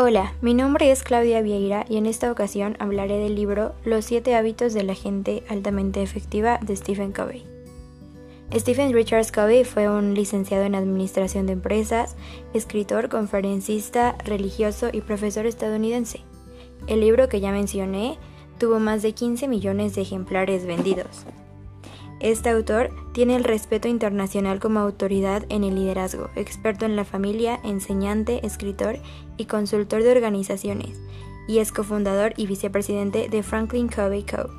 Hola, mi nombre es Claudia Vieira y en esta ocasión hablaré del libro Los siete hábitos de la gente altamente efectiva de Stephen Covey. Stephen Richards Covey fue un licenciado en Administración de Empresas, escritor, conferencista, religioso y profesor estadounidense. El libro que ya mencioné tuvo más de 15 millones de ejemplares vendidos. Este autor tiene el respeto internacional como autoridad en el liderazgo, experto en la familia, enseñante, escritor y consultor de organizaciones, y es cofundador y vicepresidente de Franklin Covey Co.